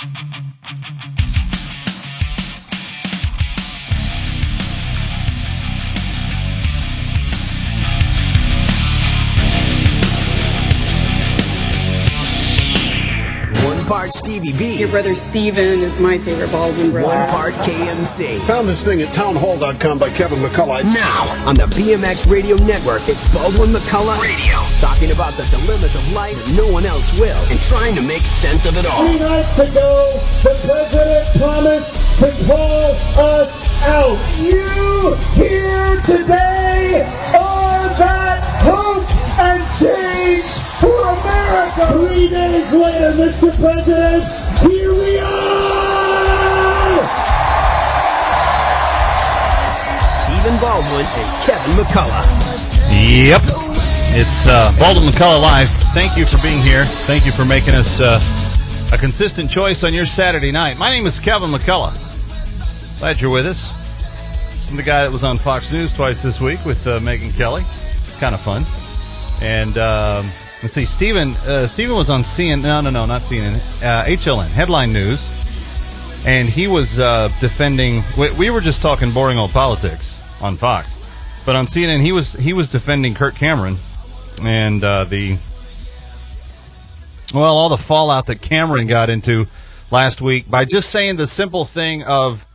One part Stevie B. Your brother Stephen is my favorite Baldwin brother. One part KMC. Found this thing at townhall.com by Kevin McCullough. Now, on the BMX Radio Network, it's Baldwin McCullough Radio. Talking about the dilemmas of life that no one else will and trying to make sense of it all. Three nights ago, the president promised to call us out. You here today are that hope and change for America. Three days later, Mr. President, here we are! Stephen Baldwin and Kevin McCullough. Yep. It's uh, Baldwin McCullough Live. Thank you for being here. Thank you for making us uh, a consistent choice on your Saturday night. My name is Kevin McCullough. Glad you're with us. I'm the guy that was on Fox News twice this week with uh, Megyn Kelly. Kind of fun. And um, let's see, Stephen. Uh, Stephen was on CNN. No, no, no, not CNN. Uh, HLN Headline News, and he was uh, defending. We, we were just talking boring old politics on Fox, but on CNN he was he was defending Kirk Cameron and uh, the well, all the fallout that Cameron got into last week by just saying the simple thing of.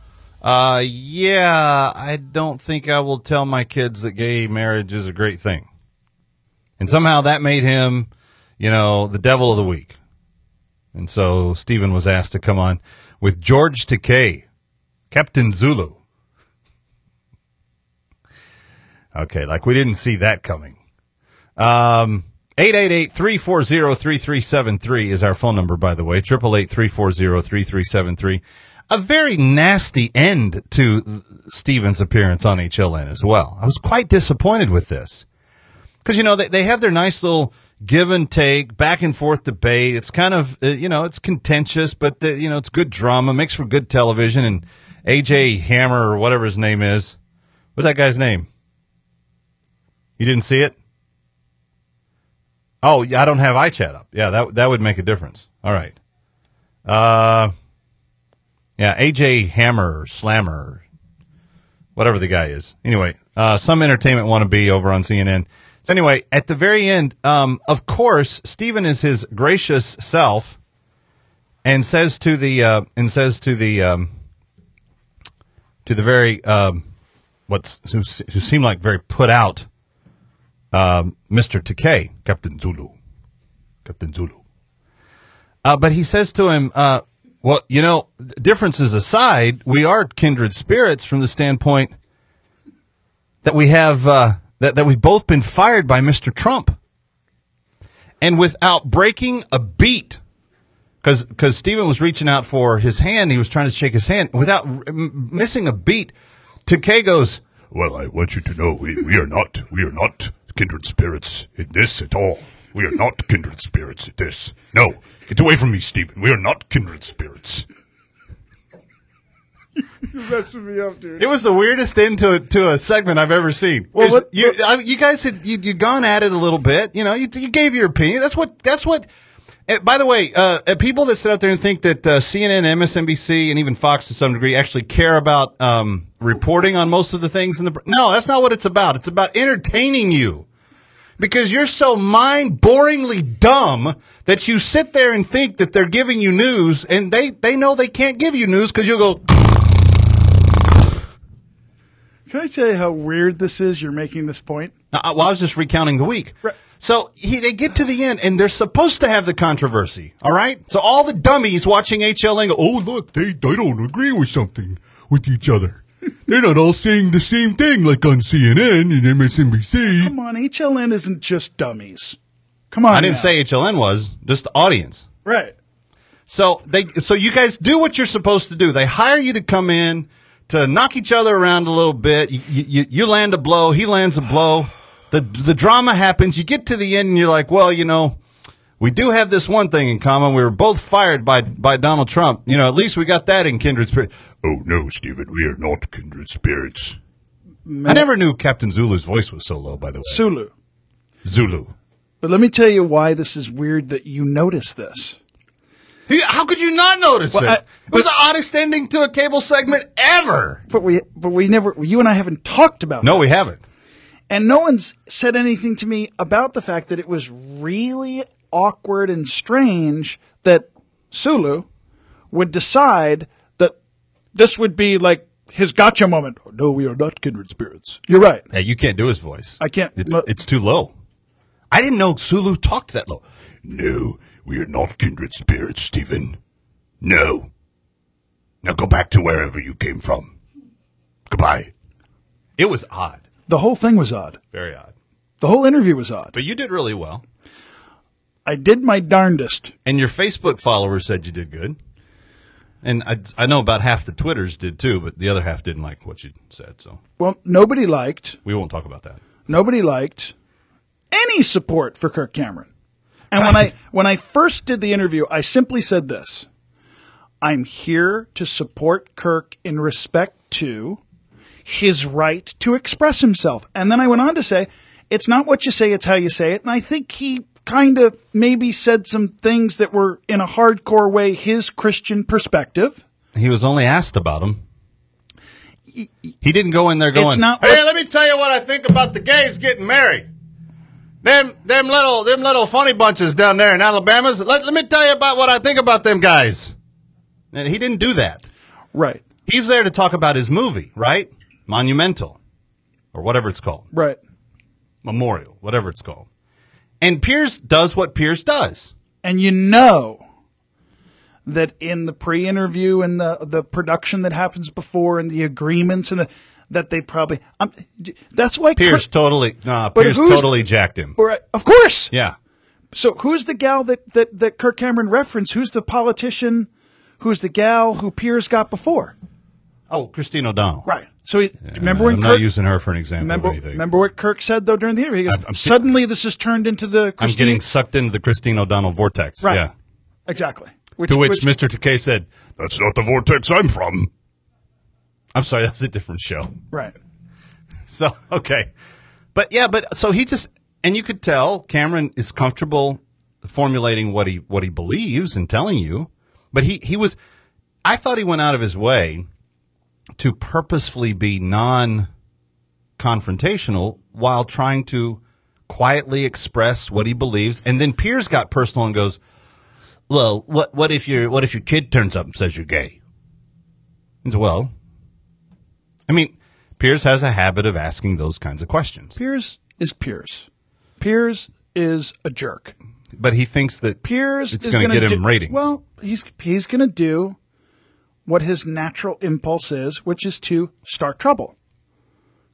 Uh, yeah, I don't think I will tell my kids that gay marriage is a great thing. And somehow that made him, you know, the devil of the week. And so Stephen was asked to come on with George Takei, Captain Zulu. Okay, like we didn't see that coming. Um, 888-340-3373 is our phone number, by the way. 888-340-3373. A very nasty end to Stephen's appearance on HLN as well. I was quite disappointed with this. Because, you know, they, they have their nice little give and take, back and forth debate. It's kind of, uh, you know, it's contentious, but, the, you know, it's good drama, makes for good television. And AJ Hammer, or whatever his name is, what's that guy's name? You didn't see it? Oh, I don't have iChat up. Yeah, that that would make a difference. All right. Uh, yeah, AJ Hammer Slammer, whatever the guy is. Anyway, uh, some entertainment want to be over on CNN. So anyway, at the very end, um, of course, Stephen is his gracious self, and says to the uh, and says to the um, to the very um, what's who, who seemed like very put out um, Mr. Takei, Captain Zulu, Captain Zulu. Uh, but he says to him, uh, "Well, you know, differences aside, we are kindred spirits from the standpoint that we have uh, that that we've both been fired by Mr. Trump, and without breaking a beat." Because because Stephen was reaching out for his hand, he was trying to shake his hand without r- missing a beat. Takei goes, Well, I want you to know we, we are not we are not kindred spirits in this at all. We are not kindred spirits in this. No, get away from me, Stephen. We are not kindred spirits. You're messing me up, dude. It was the weirdest end to a, to a segment I've ever seen. Well, what- you, I, you guys had you you gone at it a little bit. You know, you, you gave your opinion. That's what that's what. eh, by the way, uh, uh, people that sit out there and think that uh, CNN, MSNBC, and even Fox to some degree actually care about um, reporting on most of the things in the no, that's not what it's about. It's about entertaining you because you're so mind boringly dumb that you sit there and think that they're giving you news, and they they know they can't give you news because you'll go. Can I tell you how weird this is? You're making this point. Uh, well, I was just recounting the week. So he, they get to the end, and they're supposed to have the controversy. All right. So all the dummies watching HLN go, "Oh, look, They they don't agree with something with each other. They're not all saying the same thing like on CNN and MSNBC. Come on, HLN isn't just dummies. Come on. I didn't now. say HLN was just the audience." Right. So they, so you guys do what you're supposed to do. They hire you to come in to knock each other around a little bit. You, you, you land a blow, he lands a blow. The the drama happens. You get to the end, and you're like, well, you know, we do have this one thing in common. We were both fired by by Donald Trump. You know, at least we got that in kindred spirit. Oh no, Stephen, we are not kindred spirits. I never knew Captain Zulu's voice was so low. By the way, Zulu, Zulu. But let me tell you why this is weird that you notice this. He- How could you not notice Well, it? I- it was the oddest ending to a cable segment ever. But we, but we never, you and I haven't talked about. No, we haven't. And no one's said anything to me about the fact that it was really awkward and strange that Sulu would decide that this would be like his gotcha moment. Oh, no, we are not kindred spirits. You're right. Yeah, you can't do his voice. I can't- It's it's too low. I didn't know Sulu talked that low. No, we are not kindred spirits, Stephen. No. Now go back to wherever you came from. Goodbye. It was odd, The whole thing was odd. very odd. The whole interview was odd. But you did really well, I did my darndest. and your Facebook followers said you did good. And I, I know about half the Twitters did too, but the other half didn't like what you said. So Well, nobody liked, we won't talk about that. nobody liked any support for Kirk Cameron. And when I when I first did the interview, I simply said this: I'm here to support Kirk in respect to his right to express himself. And then I went on to say, it's not what you say, it's how you say it. And I think he kind of maybe said some things that were in a hardcore way his Christian perspective. He was only asked about him. He didn't go in there going, It's not "Hey, let me tell you what I think about the gays getting married." Them, them little, them little funny bunches down there in Alabama's. Let, let me tell you about what I think about them guys. And he didn't do that. Right. He's there to talk about his movie, right? Monumental, or whatever it's called, Right. Memorial, whatever it's called. And Piers does what Piers does. and you know that in the pre-interview and the the production that happens before and the agreements and the, that they probably that's why Piers totally, nah, Piers totally jacked him. Right, of course. Yeah. So who's the gal that that that Kirk Cameron referenced? Who's the politician? Who's the gal who Piers got before? Oh, Christine O'Donnell. Right. So he, remember when I'm Kirk not using her for an example remember remember what Kirk said though during the interview? He goes, I'm- I'm- suddenly this has turned into the I'm Christine- getting sucked into the Christine O'Donnell vortex. right. Yeah. Exactly. Which, To which, Mr. Takei said, That's not the vortex I'm from. I'm sorry, that was a different show. right. So, okay. But yeah, but so he just, and you could tell Cameron is comfortable formulating what he, what he believes and telling you. But he, he was, I thought he went out of his way to purposefully be non confrontational while trying to quietly express what he believes. And then Piers got personal and goes, well, what, what if your, what if your kid turns up and says you're gay? Well, I mean, Piers has a habit of asking those kinds of questions, Piers is Piers. Piers is a jerk. but he thinks that Piers it's is going to get him do- ratings. Well, he's he's going to do what his natural impulse is, which is to start trouble,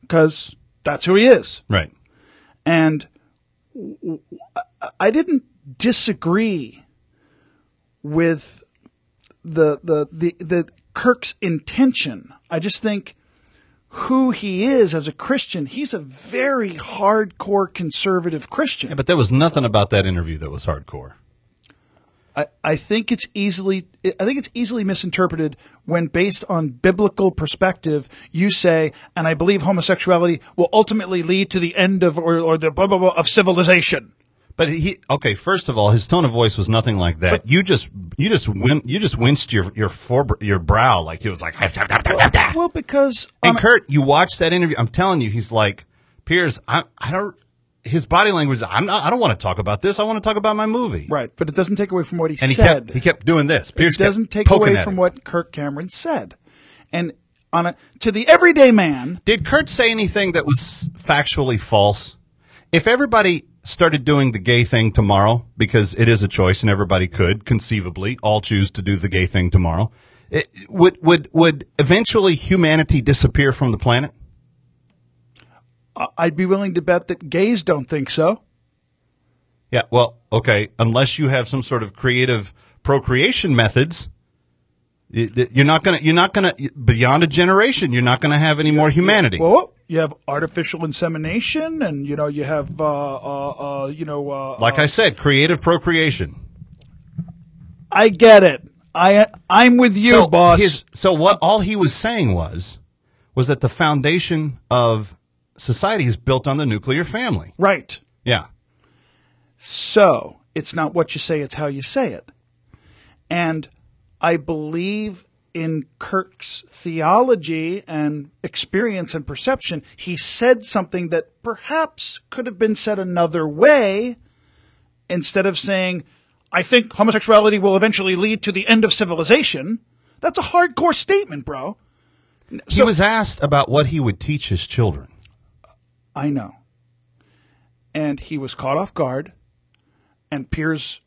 because that's who he is. right. And I didn't disagree with the the the, the Kirk's intention. I just think who he is as a Christian, he's a very hardcore conservative Christian. Yeah, but there was nothing about that interview that was hardcore. I, I think it's easily I think it's easily misinterpreted when based on biblical perspective you say and I believe homosexuality will ultimately lead to the end of or, or the blah blah blah of civilization. But he okay. First of all, his tone of voice was nothing like that. you just you just win, you just winced your your fore, your brow like he was like. Well, because And on- Kirk, you watch that interview. I'm telling you, he's like Piers. I I don't. His body language. I'm not. I don't want to talk about this. I want to talk about my movie. right, but it doesn't take away from what he And he said. kept he kept doing this. Piers it doesn't take away from what Kirk Cameron said. And on a to the everyday man, Did Kirk say anything that was factually false? If everybody started doing the gay thing tomorrow, because it is a choice and everybody could conceivably all choose to do the gay thing tomorrow, it, would would would eventually humanity disappear from the planet? I'd be willing to bet that gays don't think so. Yeah. Well, okay. Unless you have some sort of creative procreation methods, you're not gonna you're not gonna beyond a generation. You're not gonna have any more humanity. Well, you have artificial insemination, and you know you have uh, uh, uh, you know uh, like I said, creative procreation. I get it. I I'm with you, so boss. his- so what? All he was saying was, was that the foundation of society is built on the nuclear family. right. Yeah. So it's not what you say; it's how you say it. And I believe in Kirk's theology and experience and perception, he said something that perhaps could have been said another way instead of saying, I think homosexuality will eventually lead to the end of civilization. That's a hardcore statement, bro. So, he was asked about what he would teach his children. I know. And he was caught off guard, and Piers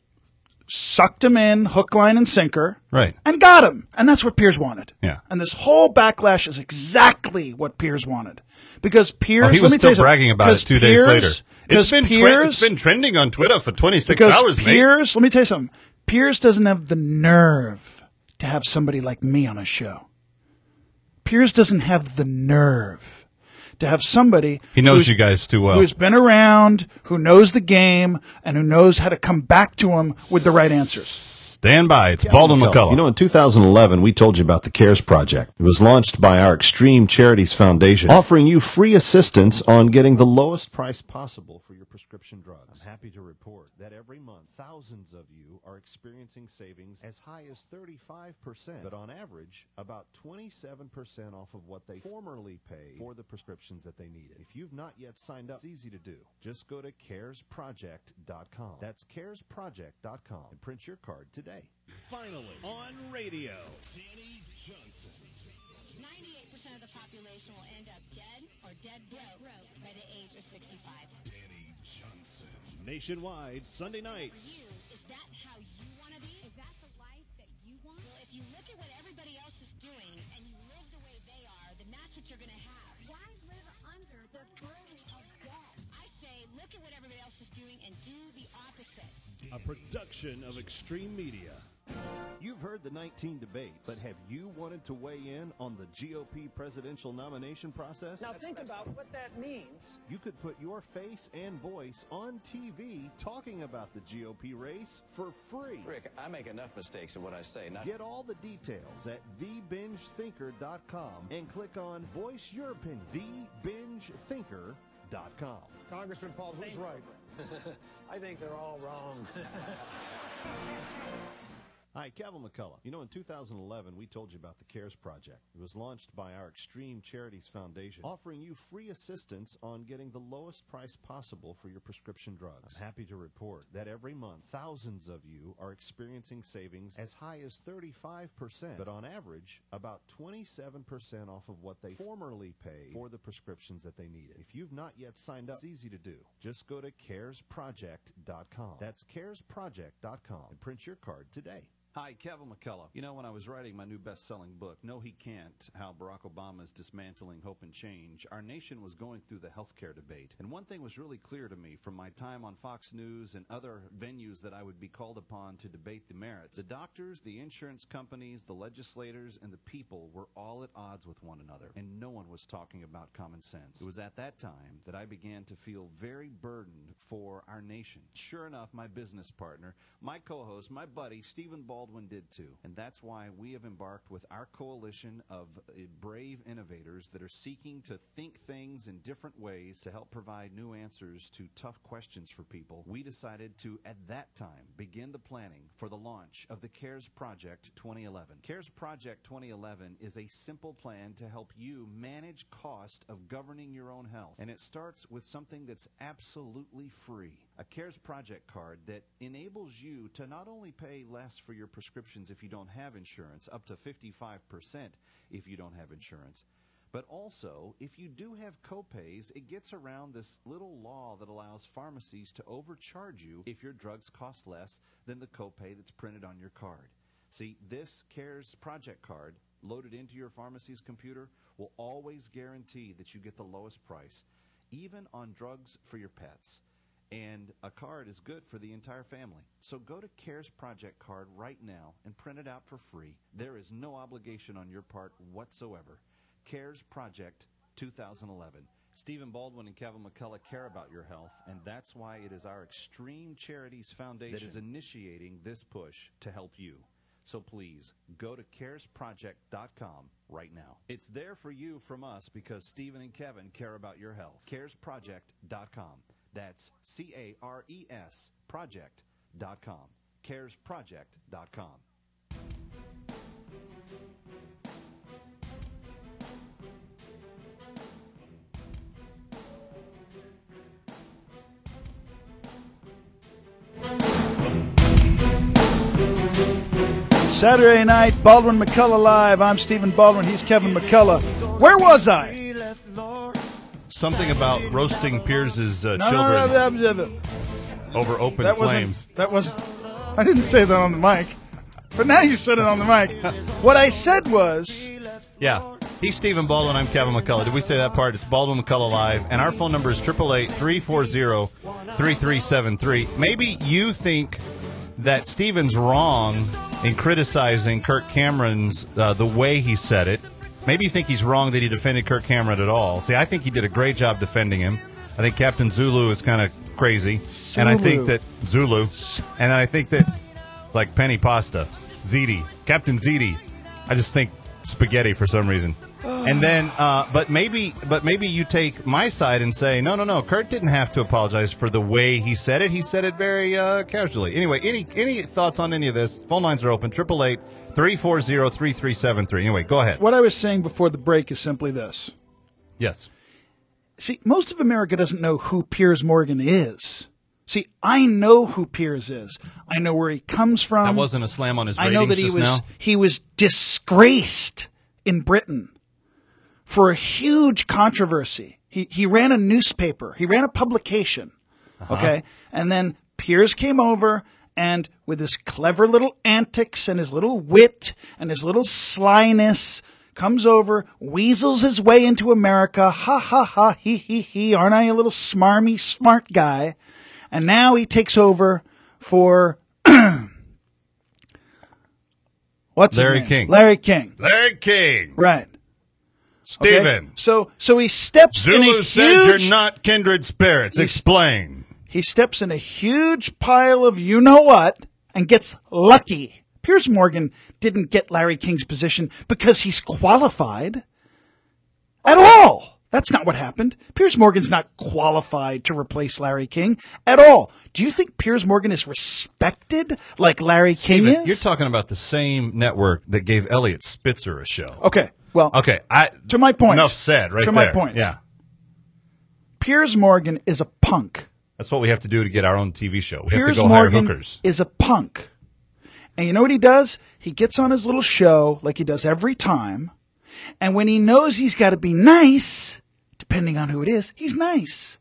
sucked him in, hook, line, and sinker. Right. And got him. And that's what Piers wanted. Yeah. And this whole backlash is exactly what Piers wanted. Because Piers. Oh, he let was still bragging about it two days later. It's been, tre- Piers, it's been trending on Twitter for 26 because hours, mate. Piers, let me tell you something. Piers doesn't have the nerve to have somebody like me on a show. Piers doesn't have the nerve to have somebody He knows you guys too well. who's been around, who knows the game, and who knows how to come back to him with the right answers. Stand by. It's Baldwin McCullough. You know, in 2011, we told you about the CARES Project. It was launched by our Extreme Charities Foundation, offering you free assistance on getting the lowest price possible for your prescription drugs. I'm happy to report that every month, thousands of you are experiencing savings as high as 35%, but on average, about 27% off of what they formerly paid for the prescriptions that they needed. If you've not yet signed up, it's easy to do. Just go to caresproject.com. That's caresproject.com and print your card today. Finally, on radio, Dani Johnson. 98% of the population will end up dead or dead broke by the age of 65. Dani Johnson. Nationwide, Sunday nights. Look at what everybody else is doing and do the opposite. A production of Extreme Media. You've heard the 19 debates, but have you wanted to weigh in on the GOP presidential nomination process? Now think about what that means. You could put your face and voice on TV talking about the GOP race for free. Rick, I make enough mistakes in what I say. Not Get all the details at thebingethinker.com and click on Voice Your Opinion. Thebingethinker.com. Congressman Paul, who's right? I think they're all wrong. Hi, Kevin McCullough. You know, in 2011, we told you about the CARES Project. It was launched by our Extreme Charities Foundation, offering you free assistance on getting the lowest price possible for your prescription drugs. I'm happy to report that every month, thousands of you are experiencing savings as high as 35%, but on average, about 27% off of what they formerly paid for the prescriptions that they needed. If you've not yet signed up, it's easy to do. Just go to caresproject.com. That's caresproject.com and print your card today. Hi, Kevin McCullough. You know, when I was writing my new best selling book, No He Can't How Barack Obama is Dismantling Hope and Change, our nation was going through the healthcare debate. And one thing was really clear to me from my time on Fox News and other venues that I would be called upon to debate the merits. The doctors, the insurance companies, the legislators, and the people were all at odds with one another, and no one was talking about common sense. It was at that time that I began to feel very burdened for our nation. Sure enough, my business partner, my co host, my buddy, Stephen Baldwin, did too. And that's why we have embarked with our coalition of uh, brave innovators that are seeking to think things in different ways to help provide new answers to tough questions for people. We decided to, at that time, begin the planning for the launch of the CARES Project 2011. CARES Project 2011 is a simple plan to help you manage cost of governing your own health. And it starts with something that's absolutely free. A CARES Project card that enables you to not only pay less for your prescriptions if you don't have insurance, up to 55% if you don't have insurance, but also, if you do have copays, it gets around this little law that allows pharmacies to overcharge you if your drugs cost less than the copay that's printed on your card. See, this CARES project card loaded into your pharmacy's computer will always guarantee that you get the lowest price, even on drugs for your pets. And a card is good for the entire family. So go to CARES Project Card right now and print it out for free. There is no obligation on your part whatsoever. CARES Project 2011. Stephen Baldwin and Kevin McCullough care about your health, and that's why it is our Extreme Charities Foundation that is initiating this push to help you. So please go to caresproject.com right now. It's there for you from us because Stephen and Kevin care about your health. caresproject.com. That's C A R E S project.com. CaresProject.com. Saturday night, Baldwin McCullough Live. I'm Stephen Baldwin. He's Kevin McCullough. Where was I? Something about roasting Piers's uh, No, children no, no, no, over open That flames. wasn't. That was. I didn't say that on the mic, but now you said it on the mic. What I said was, Yeah. He's Stephen Baldwin. I'm Kevin McCullough. Did we say that part? It's Baldwin McCullough Live. And our phone number is 888 340 3373. Maybe you think that Stephen's wrong in criticizing Kirk Cameron's, uh, the way he said it. Maybe you think he's wrong that he defended Kirk Cameron at all. See, I think he did a great job defending him. I think Captain Zulu is kind of crazy. And I think that Zulu. And I think that, like Penny Pasta, Ziti, Captain Ziti. I just think spaghetti for some reason. And then, uh, but maybe, but maybe you take my side and say, no, no, no. Kirk didn't have to apologize for the way he said it. He said it very uh, casually. Anyway, any any thoughts on any of this? Phone lines are open. Triple eight three four zero three three seven three. Anyway, go ahead. what I was saying before the break is simply this. Yes. See, most of America doesn't know who Piers Morgan is. See, I know who Piers is. I know where he comes from. That wasn't a slam on his I know that he was now. he was disgraced in Britain for a huge controversy. He he ran a newspaper. He ran a publication. Uh-huh. Okay, and then Piers came over and with his clever little antics and his little wit and his little slyness comes over, weasels his way into America. Ha ha ha, he he he. Aren't I a little smarmy smart guy? And now he takes over for what's Larry his name? King. Larry King. Larry King. Right. Okay? So so he steps in a Zulu says huge you're not kindred spirits. He's- Explain. he steps in a huge pile of you know what and gets lucky. Piers Morgan didn't get Larry King's position because he's qualified at all. That's not what happened. Piers Morgan's not qualified to replace Larry King at all. Do you think Piers Morgan is respected like Larry King Stephen, is? You're talking about the same network that gave Eliot Spitzer a show. okay. Well, Okay, I to my point. enough said. Right To my point. Yeah, Piers Morgan is a punk. that's what we have to do to get our own TV show. We Piers have to go Morgan hire hookers. is a punk. And you know what he does? He gets on his little show like he does every time. And when he knows he's got to be nice, depending on who it is, he's nice.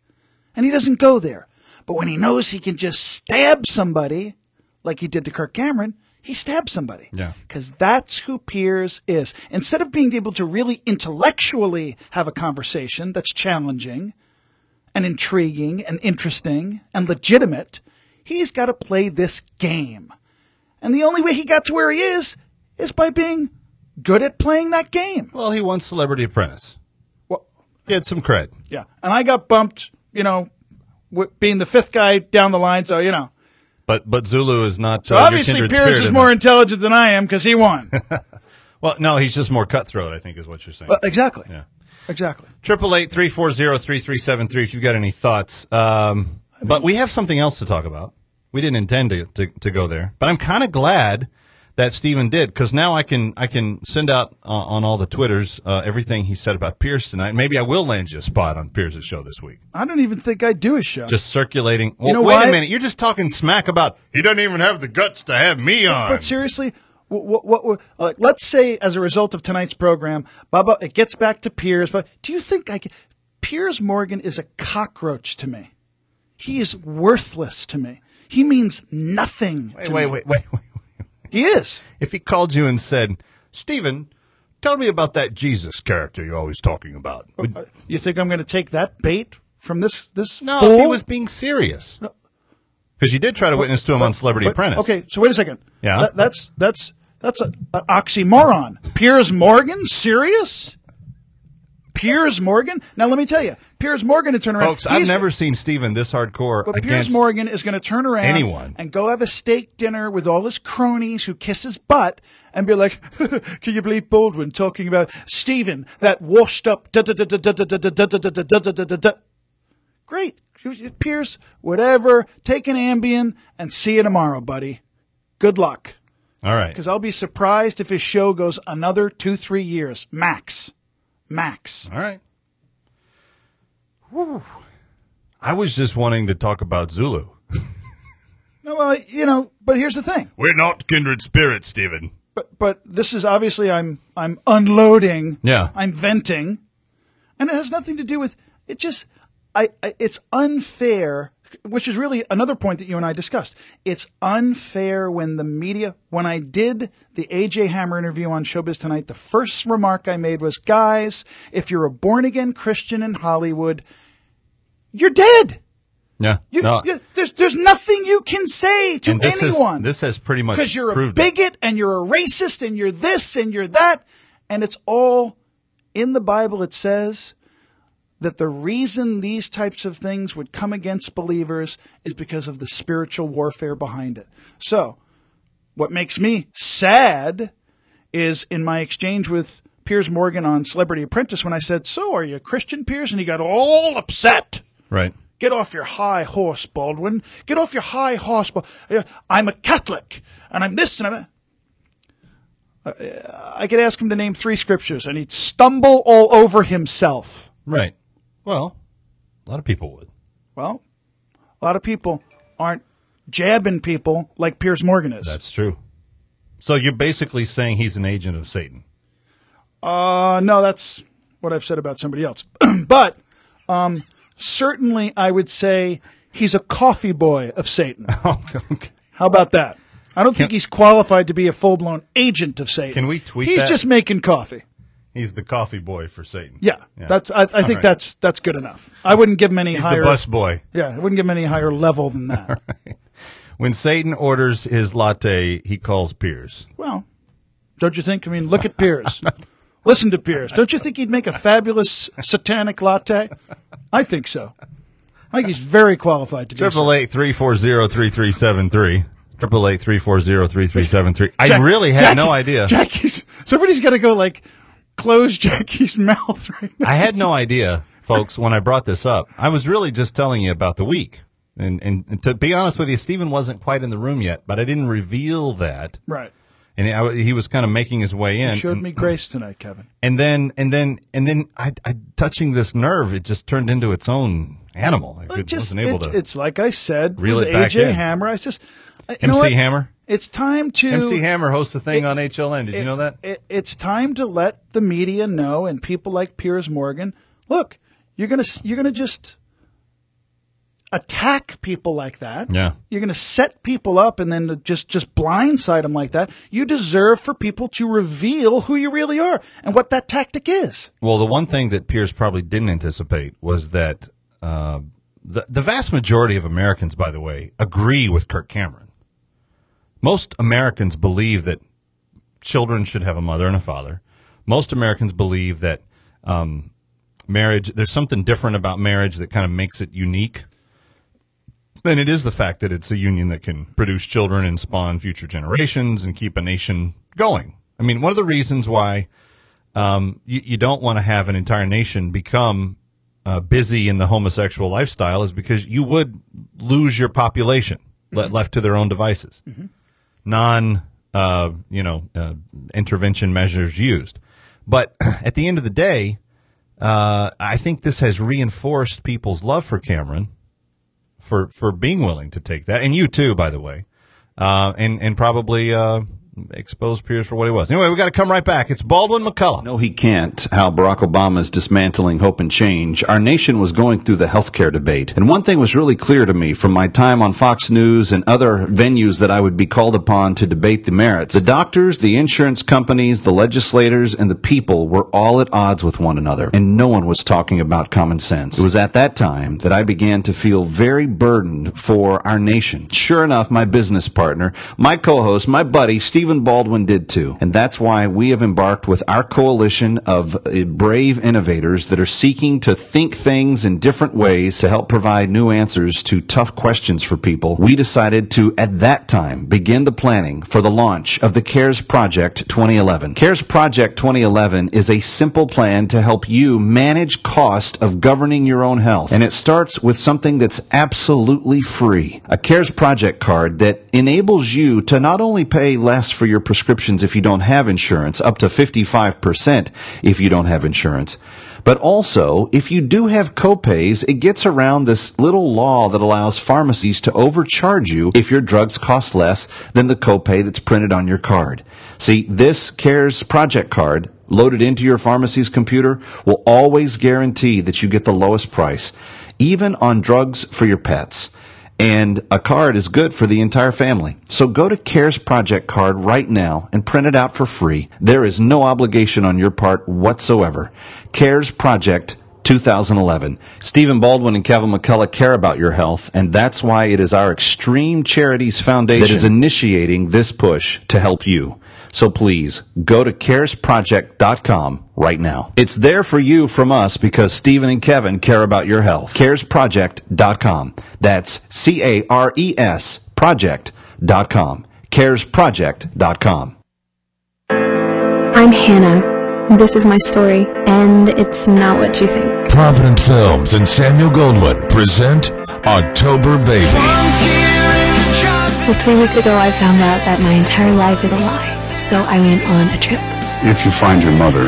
And he doesn't go there. But when he knows he can just stab somebody, like he did to Kirk Cameron, he stabs somebody. Yeah. Because that's who Piers is. Instead of being able to really intellectually have a conversation that's challenging, and intriguing and interesting and legitimate, he's got to play this game. And the only way he got to where he is is by being good at playing that game. Well, he won Celebrity Apprentice. Well, He had some cred. yeah. And I got bumped, you know, being the fifth guy down the line. So, you know. But but Zulu is not. Uh, obviously Piers is more intelligent than I am because he won. Well, no, he's just more cutthroat. I think is what you're saying. Well, exactly. Yeah. Exactly. Triple eight three four zero three three seven three. If you've got any thoughts, um, but we have something else to talk about. We didn't intend to to, to go there, but I'm kind of glad that Stephen did because now I can I can send out uh, on all the twitters uh, everything he said about Piers tonight. Maybe I will land you a spot on Piers's show this week. I don't even think I do a show. Just circulating. Well, know wait why? a minute, you're just talking smack about he doesn't even have the guts to have me on. But seriously, what, what, what, uh, let's say as a result of tonight's program, Bubba, it gets back to Piers, but do you think I can, Piers Morgan is a cockroach to me? He is worthless to me. He means nothing wait, wait, wait, wait, wait. He is. If he called you and said, Stephen, tell me about that Jesus character you're always talking about. Would- Uh, You think I'm going to take that bait from this this no, fool? if he was being serious. Because you did try to witness to him on Celebrity But- Apprentice. Okay, so wait a second. Yeah? That- that's that's that's a, an oxymoron. Piers Morgan, serious? Piers Morgan. Now let me tell you, Piers Morgan to turn around. Folks, I've never seen Stephen this hardcore But Piers Morgan is going to turn around anyone. and go have a steak dinner with all his cronies who kiss his butt and be like, "Can you believe Baldwin talking about Stephen, that washed up?" da- da- da- da- da- da- da- da- da- da- da- da- da- da- da- da." Great, Piers. Whatever. Take an Ambien and see you tomorrow, buddy. Good luck. All right. Because I'll be surprised if his show goes another two, three years max, max. All right. Whew. I was just wanting to talk about Zulu. No, well, you know, but here's the thing. We're not kindred spirits, Stephen. but but this is obviously I'm I'm unloading. Yeah. I'm venting, and it has nothing to do with it. Just I, I it's unfair, which is really another point that you and I discussed. It's unfair when the media. When I did the AJ Hammer interview on Showbiz Tonight, the first remark I made was, "Guys, if you're a born again Christian in Hollywood, you're dead." Yeah. You, no. you- there's there's nothing you can say to this anyone Has, this has pretty much because you're a proved it. bigot and you're a racist and you're this and you're that, and it's all in the Bible. It says that the reason these types of things would come against believers is because of the spiritual warfare behind it. So, what makes me sad is in my exchange with Piers Morgan on Celebrity Apprentice when I said, "So, are you a Christian, Piers?" and he got all upset. Right. Get off your high horse, Baldwin. Get off your high horse. I'm a Catholic, and I'm this, and I'm. A- I could ask him to name three scriptures, and he'd stumble all over himself. Right. Well, a lot of people would. Well, a lot of people aren't jabbing people like Piers Morgan is. That's true. So you're basically saying he's an agent of Satan. Uh, no, that's what I've said about somebody else. but um, certainly, I would say he's a coffee boy of Satan. okay. How about that? I don't think he's qualified to be a full blown agent of Satan. Can we tweet He's that? just making coffee. He's the coffee boy for Satan. Yeah, that's. I, I think right. that's that's good enough. I wouldn't give him any He's higher. the bus boy. Yeah, I wouldn't give him any higher level than that. When Satan orders his latte, he calls Piers. Well, don't you think? I mean, look at Piers. Listen to Piers. Don't you think he'd make a fabulous satanic latte? I think so. I think he's very qualified to do so. Triple eight three four zero three three seven three. Triple eight three four zero three three seven three. I really had Jackie- no idea. Jackie's. Somebody's got to go like close Jackie's mouth right now. I had no idea, folks, when I brought this up. I was really just telling you about the week. And, and, and to be honest with you, Stephen wasn't quite in the room yet, but I didn't reveal that. Right. And I, he was kind of making his way in. You showed and, me grace tonight, Kevin. and then, and then, and then I, I, touching this nerve, it just turned into its own animal. I It just, wasn't able it- to. it's like I said, reel with it back AJ in. Hammer. I just I- MC? Hammer? It's time to MC Hammer hosts a thing It- on HLN. Did you know that? It, it's time to let the media know and people like Piers Morgan. Look, you're gonna you're gonna just attack people like that. Yeah. You're gonna set people up and then just just blindside them like that. You deserve for people to reveal who you really are and what that tactic is. Well, the one thing that Piers probably didn't anticipate was that uh, the the vast majority of Americans, by the way, agree with Kirk Cameron. Most Americans believe that children should have a mother and a father. Most Americans believe that um, marriage. There's something different about marriage that kind of makes it unique. And it is the fact that it's a union that can produce children and spawn future generations and keep a nation going. I mean, one of the reasons why um, you, you don't want to have an entire nation become uh, busy in the homosexual lifestyle is because you would lose your population le- left to their own devices. Non, uh, you know, uh, intervention measures used. But at the end of the day, uh, I think this has reinforced people's love for Cameron for for being willing to take that, and you too, by the way, uh, and and probably uh, expose Piers for what he was. Anyway, we got to come right back. It's Baldwin McCullough. No, he can't. How Barack Obama is dismantling hope and change. Our nation was going through the healthcare debate. And one thing was really clear to me from my time on Fox News and other venues that I would be called upon to debate the merits. The doctors, the insurance companies, the legislators, and the people were all at odds with one another. And no one was talking about common sense. It was at that time that I began to feel very burdened for our nation. Sure enough, my business partner, my co-host, my buddy, Stephen Baldwin did too. And that's why we have embarked with our coalition of uh, brave innovators that are seeking to think things in different ways to help provide new answers to tough questions for people. We decided to, at that time, begin the planning for the launch of the CARES Project 2011. CARES Project 2011 is a simple plan to help you manage cost of governing your own health. And it starts with something that's absolutely free. A CARES Project card that enables you to not only pay less for your prescriptions if you don't have insurance, up to 55% if you don't have insurance, But also, if you do have copays, it gets around this little law that allows pharmacies to overcharge you if your drugs cost less than the copay that's printed on your card. See, this CARES project card loaded into your pharmacy's computer will always guarantee that you get the lowest price, even on drugs for your pets. And a card is good for the entire family. So go to CARES Project Card right now and print it out for free. There is no obligation on your part whatsoever. CARES Project 2011. Stephen Baldwin and Kevin McCullough care about your health, and that's why it is our Extreme Charities Foundation that is initiating this push to help you. So please go to caresproject.com right now. It's there for you from us because Stephen and Kevin care about your health. caresproject.com. That's C A R E S project.com. caresproject.com. I'm Hannah. This is my story, and it's not what you think. Provident Films and Samuel Goldwyn present October Baby. Well, three weeks ago, I found out that my entire life is a lie. So I went on a trip. If you find your mother,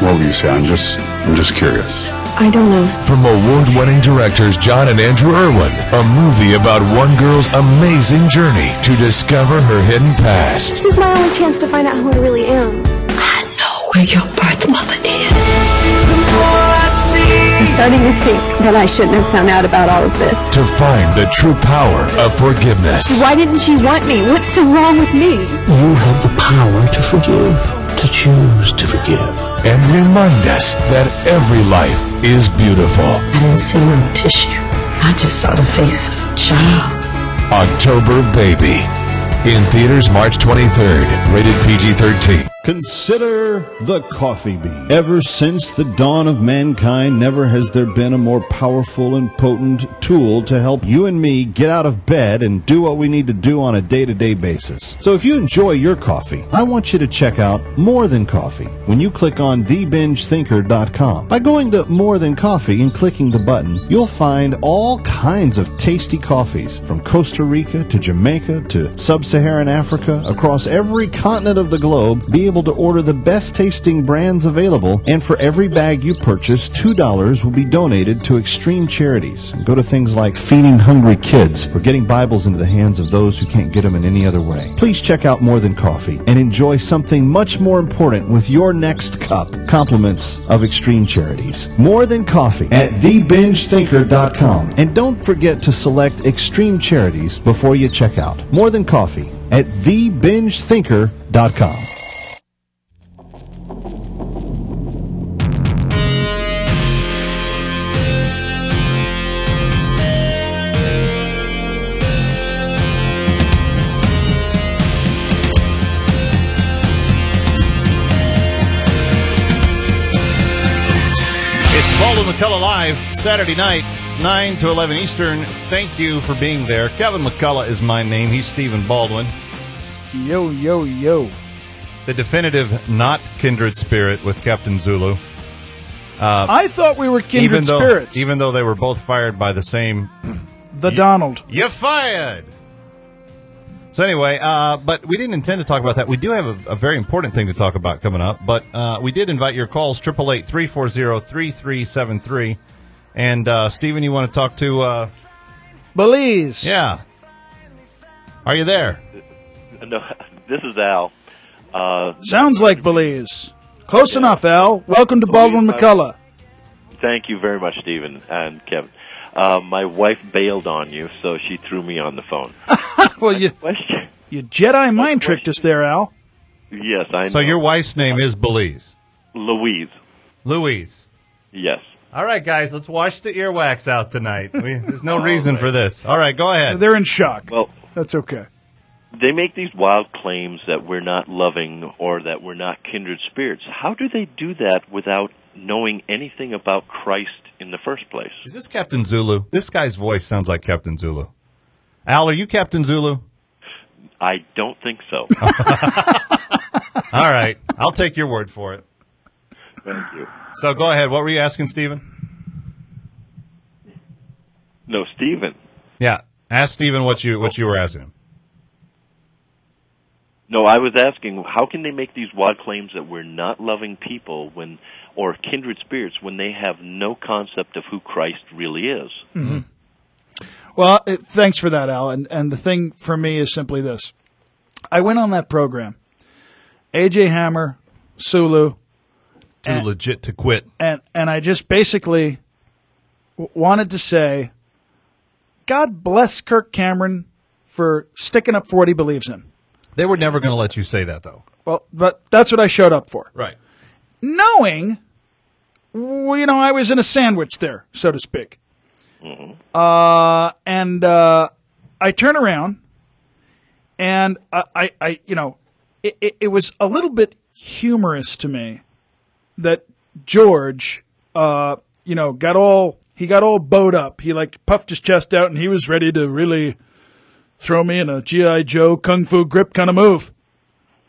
what will you say? I'm just, I'm just curious. I don't know. From award-winning directors Jon and Andrew Erwin, a movie about one girl's amazing journey to discover her hidden past. This is my only chance to find out who I really am. I know where your birth mother is. I'm starting to think that I shouldn't have found out about all of this. To find the true power of forgiveness. Why didn't she want me? What's so wrong with me? You have the power to forgive, to choose to forgive. And remind us that every life is beautiful. I didn't see no tissue. I just saw the face of a child. October Baby. In theaters March 23rd. Rated PG-13. Consider the coffee bean. Ever since the dawn of mankind, never has there been a more powerful and potent tool to help you and me get out of bed and do what we need to do on a day to day basis. So if you enjoy your coffee, I want you to check out More Than Coffee when you click on TheBingeThinker.com. By going to More Than Coffee and clicking the button, you'll find all kinds of tasty coffees from Costa Rica to Jamaica to sub Saharan Africa across every continent of the globe. Be able to order the best tasting brands available, and for every bag you purchase, $2 will be donated to extreme charities. Go to things like feeding hungry kids or getting Bibles into the hands of those who can't get them in any other way. Please check out More Than Coffee and enjoy something much more important with your next cup. Compliments of extreme charities. More Than Coffee at TheBingeThinker.com. And don't forget to select extreme charities before you check out. More Than Coffee at TheBingeThinker.com. McCullough Live, Saturday night, 9 to 11 Eastern. Thank you for being there. Kevin McCullough is my name. He's Stephen Baldwin. Yo, yo, yo. The definitive not kindred spirit with Captain Zulu. Uh, I thought we were kindred even though, spirits. Even though they were both fired by the same. the Donald. You're fired! So anyway, uh, but we didn't intend to talk about that. We do have a, a very important thing to talk about coming up, but uh, we did invite your calls, 888-340-3373. And uh, Stephen, you want to talk to... Uh, Belize. Yeah. Are you there? No, this is Al. Uh, Sounds like Belize. Close enough, Al. Welcome to Baldwin Belize, McCullough. thank you very much, Stephen and Kevin. Uh, my wife bailed on you, so she threw me on the phone. well, you, you Jedi mind tricked us there, Al. Yes, I know. So your wife's name is Belize. Louise. Louise. Yes. All right, guys, let's wash the earwax out tonight. We, there's no oh, reason for this. All right, go ahead. They're in shock. Well, That's okay. they make these wild claims that we're not loving or that we're not kindred spirits. How do they do that without knowing anything about Christ in the first place? Is this Captain Zulu? This guy's voice sounds like Captain Zulu. Al, are you Captain Zulu? I don't think so. All right, I'll take your word for it. Thank you. So go ahead. What were you asking, Stephen? No, Stephen. Yeah, ask Stephen what you what you were asking him. No, I was asking how can they make these wild claims that we're not loving people when or kindred spirits when they have no concept of who Christ really is. hmm Well, it, thanks for that, Al. And, and the thing for me is simply this. I went on that program. AJ Hammer, Sulu, Too legit to quit. and and I just basically wanted to say, God bless Kirk Cameron for sticking up for what he believes in. They were never going to let you say that, though. Well, but that's what I showed up for. Right. Knowing, well, you know, I was in a sandwich there, so to speak. Uh, and uh, I turn around, and I, I, I you know, it, it, it was a little bit humorous to me that George, uh, you know, got all he got all bowed up. He like puffed his chest out, and he was ready to really throw me in a GI Joe kung fu grip kind of move.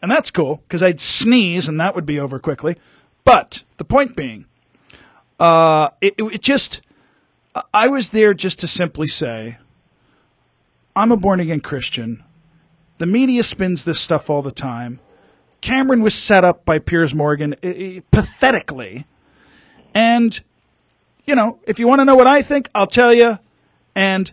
And that's cool because I'd sneeze and that would be over quickly. But the point being, uh, it, it, it just, I was there just to simply say, I'm a born again Christian. The media spins this stuff all the time. Cameron was set up by Piers Morgan i- pathetically. And, you know, if you want to know what I think, I'll tell you. And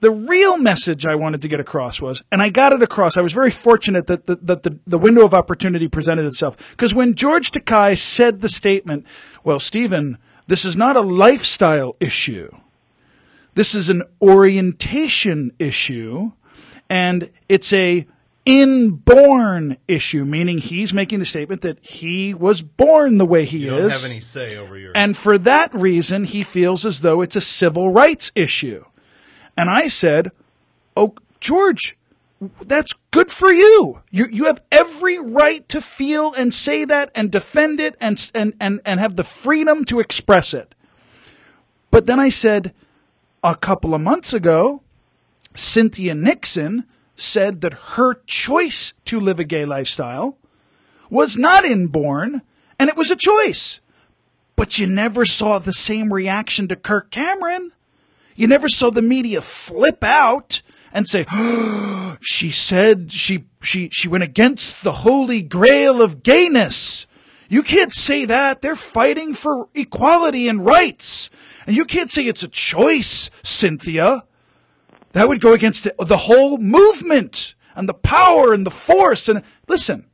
the real message I wanted to get across was, and I got it across. I was very fortunate that the, that the, the window of opportunity presented itself. Because when George Takei said the statement, well, Stephen, this is not a lifestyle issue. This is an orientation issue. And it's a inborn issue, meaning he's making the statement that he was born the way he You is. don't have any say over your. And for that reason, he feels as though it's a civil rights issue. And I said, Oh, George, that's good for you. You, you have every right to feel and say that and defend it and, and, and, and have the freedom to express it. But then I said, a couple of months ago, Cynthia Nixon said that her choice to live a gay lifestyle was not inborn and it was a choice. But you never saw the same reaction to Kirk Cameron. You never saw the media flip out and say, she said she, she, she went against the holy grail of gayness. You can't say that. They're fighting for equality and rights. And you can't say it's a choice, Cynthia. That would go against the, the whole movement and the power and the force. And listen,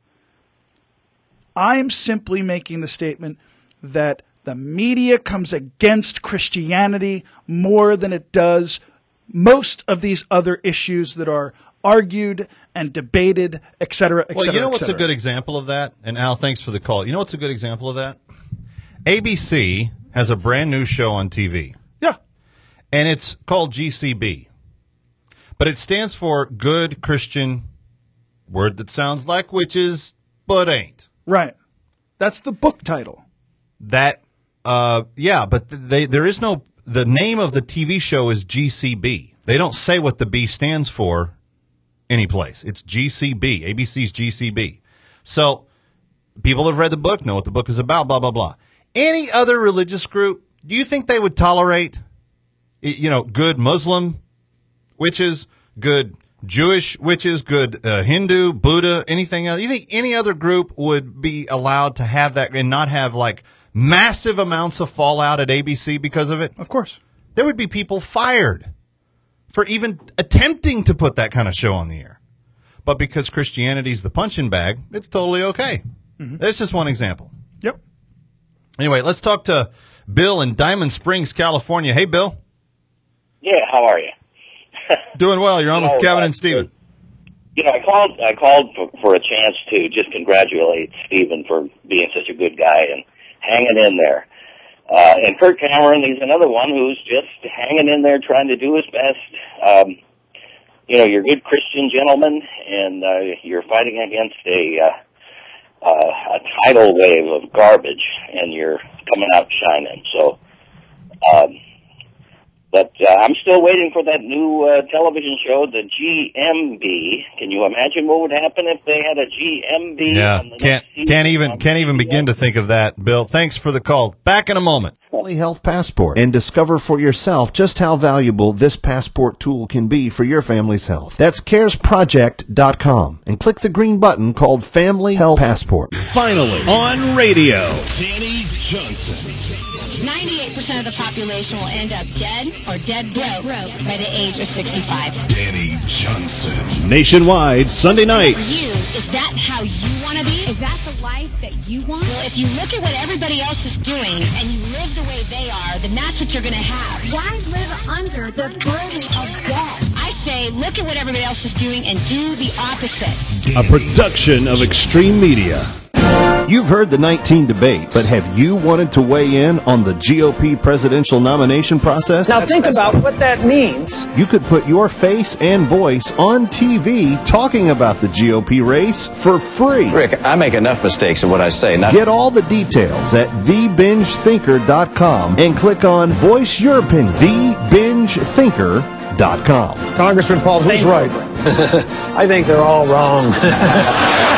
I'm simply making the statement that the media comes against Christianity more than it does most of these other issues that are argued and debated, et cetera, et Well, cetera. you know what's a good example of that? And Al, thanks for the call. You know what's a good example of that? ABC has a brand new show on TV. Yeah. And it's called GCB. But it stands for Good Christian Word that sounds like witches, but ain't. Right. That's the book title. That, uh, yeah, but they, there is no, the name of the TV show is GCB. They don't say what the B stands for anyplace. It's GCB. ABC's GCB. So people have read the book, know what the book is about, blah, blah, blah. Any other religious group, do you think they would tolerate, you know, good Muslim witches, good Jewish witches, good uh, Hindu, Buddha, anything else? You think any other group would be allowed to have that and not have like massive amounts of fallout at ABC because of it? Of course. There would be people fired for even attempting to put that kind of show on the air. But because Christianity's the punching bag, it's totally okay. That's just one example. Yep. Anyway, let's talk to Bill in Diamond Springs, California. Hey, Bill. Yeah, how are you? Doing well. You're on with Oh, Kevin uh, and Stephen. You know, I called. I called for, for a chance to just congratulate Stephen for being such a good guy and hanging in there. Uh, and Kirk Cameron, he's another one who's just hanging in there, trying to do his best. Um, you know, you're a good Christian gentleman, and uh, you're fighting against a uh, uh, a tidal wave of garbage, and you're coming out shining. So, um, but uh, I'm still waiting for that new uh, television show, the GMB. Can you imagine what would happen if they had a GMB? Yeah, on the can't next can't even can't even begin to think of that. Bill, thanks for the call. Back in a moment. Family Health Passport and discover for yourself just how valuable this passport tool can be for your family's health. That's caresproject.com and click the green button called Family Health Passport. Finally, on radio, Dani Johnson. 98% of the population will end up dead or dead broke, by the age of 65. Dani Johnson. Nationwide, Sunday For nights. you, is that how you want to be? Is that the life that you want? Well, if you look at what everybody else is doing and you live the way they are, then that's what you're going to have. Why live under the burden of death? I say, look at what everybody else is doing and do the opposite. A production of Extreme Media. You've heard the 19 debates, but have you wanted to weigh in on the GOP presidential nomination process? Now think about what that means. You could put your face and voice on TV talking about the GOP race for free. Rick, I make enough mistakes in what I say. Not Get all the details at thebingethinker.com and click on Voice Your Opinion. Thebingethinker.com. Congressman Paul, who's right? I think they're all wrong.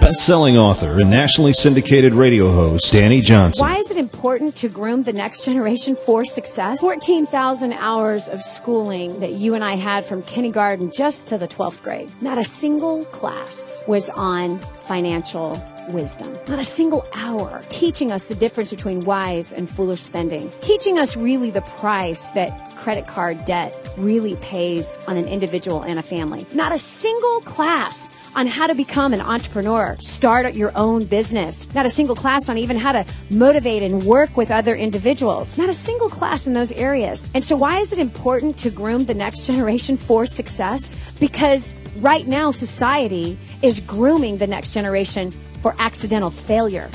Best-selling author and nationally syndicated radio host Dani Johnson. Why is it important to groom the next generation for success? 14,000 hours of schooling that you and I had from kindergarten just to the 12th grade. Not a single class was on financial wisdom. Not a single hour teaching us the difference between wise and foolish spending. Teaching us really the price that credit card debt really pays on an individual and a family. Not a single class on how to become an entrepreneur, start your own business. Not a single class on even how to motivate and work with other individuals. Not a single class in those areas. And so why is it important to groom the next generation for success? Because right now society is grooming the next generation for accidental failure.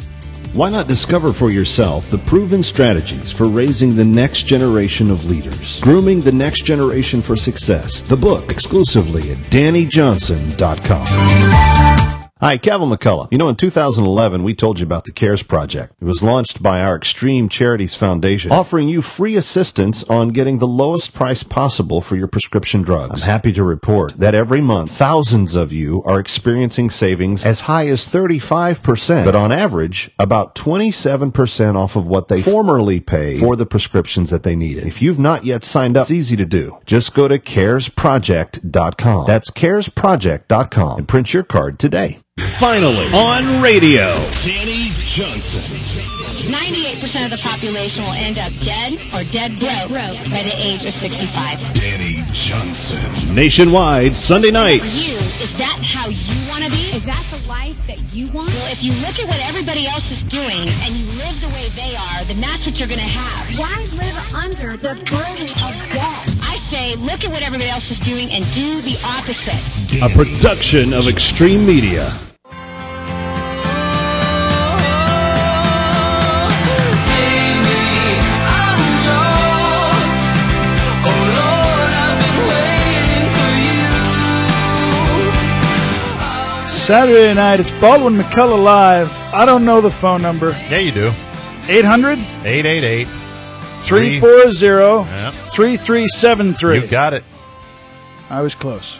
Why not discover for yourself the proven strategies for raising the next generation of leaders? Grooming the next generation for success. The book exclusively at DaniJohnson.com. Hi, Kevin McCullough. You know, in 2011, we told you about the CARES Project. It was launched by our Extreme Charities Foundation, offering you free assistance on getting the lowest price possible for your prescription drugs. I'm happy to report that every month, thousands of you are experiencing savings as high as 35%, but on average, about 27% off of what they formerly paid for the prescriptions that they needed. If you've not yet signed up, it's easy to do. Just go to caresproject.com. That's caresproject.com and print your card today. Finally, on radio, Dani Johnson. 98% of the population will end up dead or dead broke, by the age of 65. Dani Johnson. Nationwide, Sunday For nights. you, is that how you want to be? Is that the life that you want? Well, if you look at what everybody else is doing and you live the way they are, then that's what you're going to have. Why live under the burden of death? I say, look at what everybody else is doing and do the opposite. A production of Extreme Media. Saturday night, it's Baldwin McCullough Live. I don't know the phone number. Yeah, you do. 800 888 340 Yeah. 3373. You got it. I was close.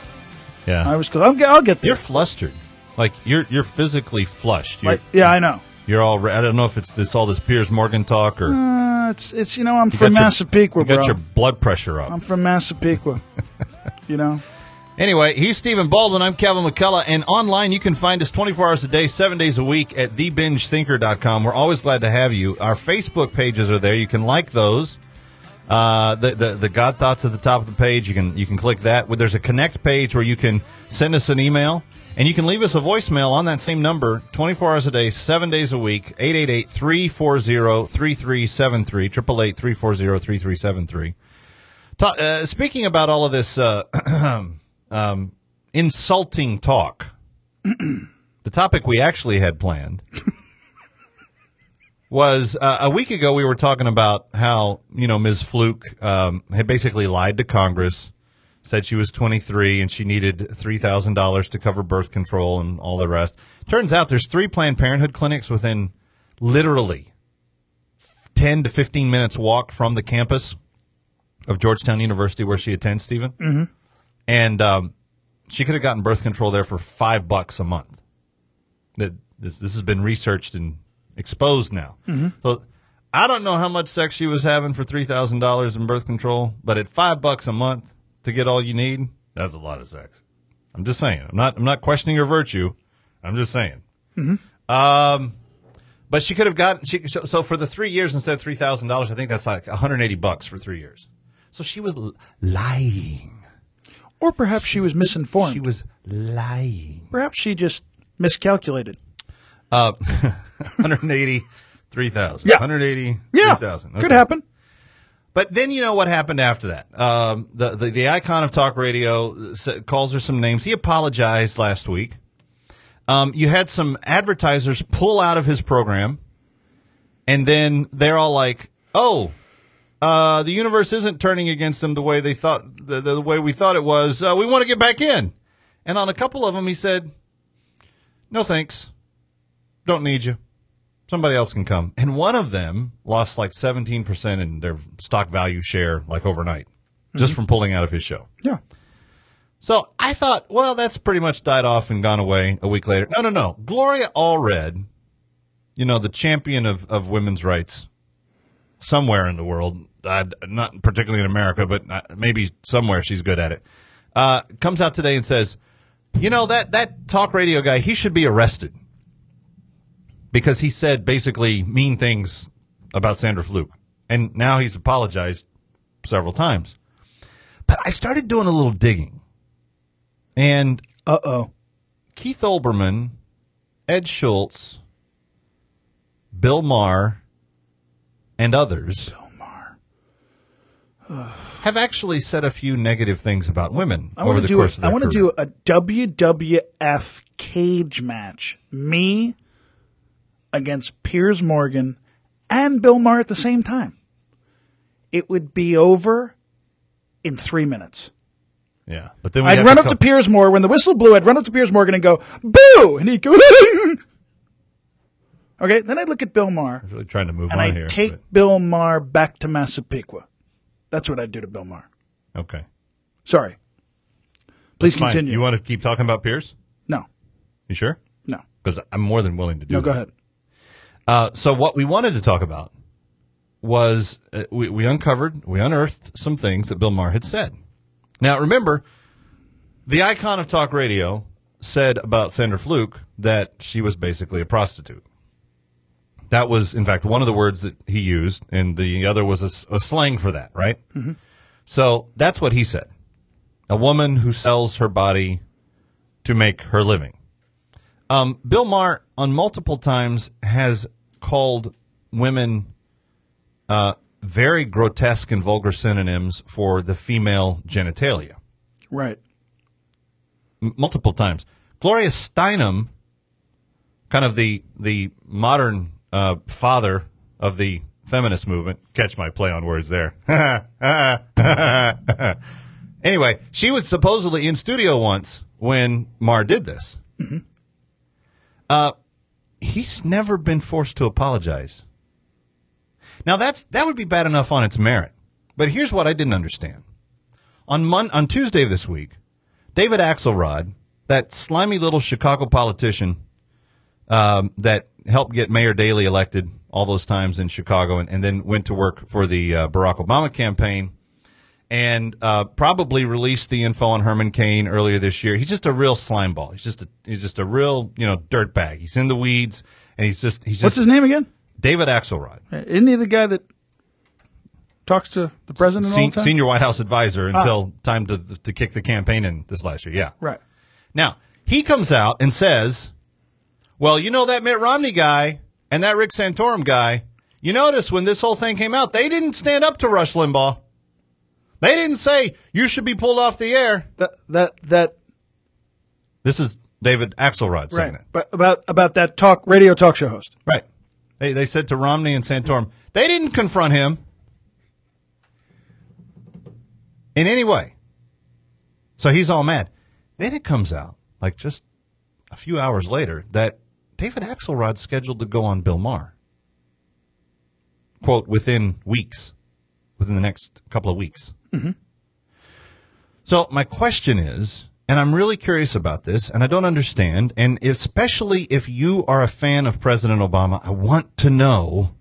Yeah. I was close. I'll get, I'll get there. You're flustered. Like you're you're physically flushed. You're, Like, yeah, I know. You're all. re- I don't know if it's this all this Piers Morgan talk or Uh, it's, it's, you know, I'm you from got your- Massapequa, You got bro. your blood pressure up. I'm from Massapequa. you know? Anyway, he's Stephen Baldwin. I'm Kevin McCullough. And online, you can find us 24 hours a day, seven days a week at thebingethinker.com. We're always glad to have you. Our Facebook pages are there. You can like those. Uh, the, the the God thoughts at the top of the page. You can you can click that. There's a connect page where you can send us an email and you can leave us a voicemail on that same number, 24 hours a day, seven days a week, 888-340-3373, 888-340-3373. Uh, speaking about all of this uh, um, insulting talk, the topic we actually had planned was uh, a week ago we were talking about how you know Ms. Fluke um, had basically lied to Congress, said she was 23 and she needed three thousand dollars to cover birth control and all the rest. Turns out there's three Planned Parenthood clinics within literally 10 to 15 minutes walk from the campus of Georgetown University where she attends, Stephen. Mhm. And um, she could have gotten birth control there for five bucks a month. That this, this has been researched and exposed now. Mhm. So I don't know how much sex she was having for three thousand dollars in birth control, but at five bucks a month to get all you need, that's a lot of sex. I'm just saying. I'm not. I'm not questioning her virtue. I'm just saying. Mhm. Um, but she could have gotten. She, so, so for the three years instead of three thousand dollars, I think that's like 180 bucks for three years. So she was l- lying. Or perhaps she was misinformed. She was lying. Perhaps she just miscalculated. Uh, 183,000. Yeah. 183,000. Could happen. But then you know what happened after that. Um, the, the the icon of talk radio calls her some names. He apologized last week. Um, you had some advertisers pull out of his program, and then they're all like, "Oh, uh, the universe isn't turning against them the way they thought the, the way we thought it was. Uh, we want to get back in." And on a couple of them, he said, "No thanks, don't need you." somebody else can come. And one of them lost like 17% in their stock value share like overnight just Mhm. from pulling out of his show. Yeah. So I thought, well, that's pretty much died off and gone away a week later. No, no, no. Gloria Allred, you know, the champion of, of women's rights somewhere in the world, uh, not particularly in America, but uh, maybe somewhere she's good at it, uh, comes out today and says, you know, that, that talk radio guy, he should be arrested because he said basically mean things about Sandra Fluke. And now he's apologized several times. But I started doing a little digging. And uh oh. Keith Olbermann, Ed Schultz, Bill Maher, and others have actually said a few negative things about women I over the do. course of I want to do a WWF cage match. Me against Piers Morgan and Bill Maher at the same time. It would be over in three minutes. Yeah, but then I'd run to up to Piers Morgan when the whistle blew. I'd run up to Piers Morgan and go boo, and he'd go. okay, then I'd look at Bill Maher I was really trying to move and on I'd here. take Bill Maher back to Massapequa. That's what I'd do to Bill Maher. okay. Sorry. Please That's fine. continue. You want to keep talking about Piers? No. You sure? No. Because I'm more than willing to do No, go ahead. Uh, so what we wanted to talk about was uh, we, we uncovered, we unearthed some things that Bill Maher had said. Now remember, the icon of talk radio said about Sandra Fluke that she was basically a prostitute. That was, in fact, one of the words that he used, and the other was a slang for that, right? Mhm. So that's what he said. A woman who sells her body to make her living. Um, Bill Maher, on multiple times, has called women uh, very grotesque and vulgar synonyms for the female genitalia. Right. M- multiple times. Gloria Steinem, kind of the the modern uh, father of the feminist movement. Catch my play on words there. anyway, she was supposedly in studio once when Maher did this. Uh, he's never been forced to apologize. Now that's that would be bad enough on its merit, but here's what I didn't understand. On Mon- on Tuesday of this week, David Axelrod, that slimy little Chicago politician um, that helped get Mayor Daley elected all those times in Chicago, and, and then went to work for the uh, Barack Obama campaign, and uh, probably released the info on Herman Cain earlier this year. He's just a real slime ball. He's just a, he's just a real you know dirtbag. He's in the weeds, and he's just he's just What's his name again? David Axelrod. Isn't he the guy that talks to the president all the time? senior White House advisor Ah. until time to to kick the campaign in this last year. Yeah. Right. Now he comes out and says, "Well, you know that Mitt Romney guy and that Rick Santorum guy. You notice when this whole thing came out, they didn't stand up to Rush Limbaugh. They didn't say you should be pulled off the air. That that that This is David Axelrod saying right. that. But about about that talk radio talk show host. Right. They they said to Romney and Santorum, they didn't confront him in any way. So he's all mad. Then it comes out, like just a few hours later, that David Axelrod's scheduled to go on Bill Maher. Quote, within weeks, within the next couple of weeks. Mhm. So my question is, and I'm really curious about this, and I don't understand. And especially if you are a fan of President Obama, I want to know.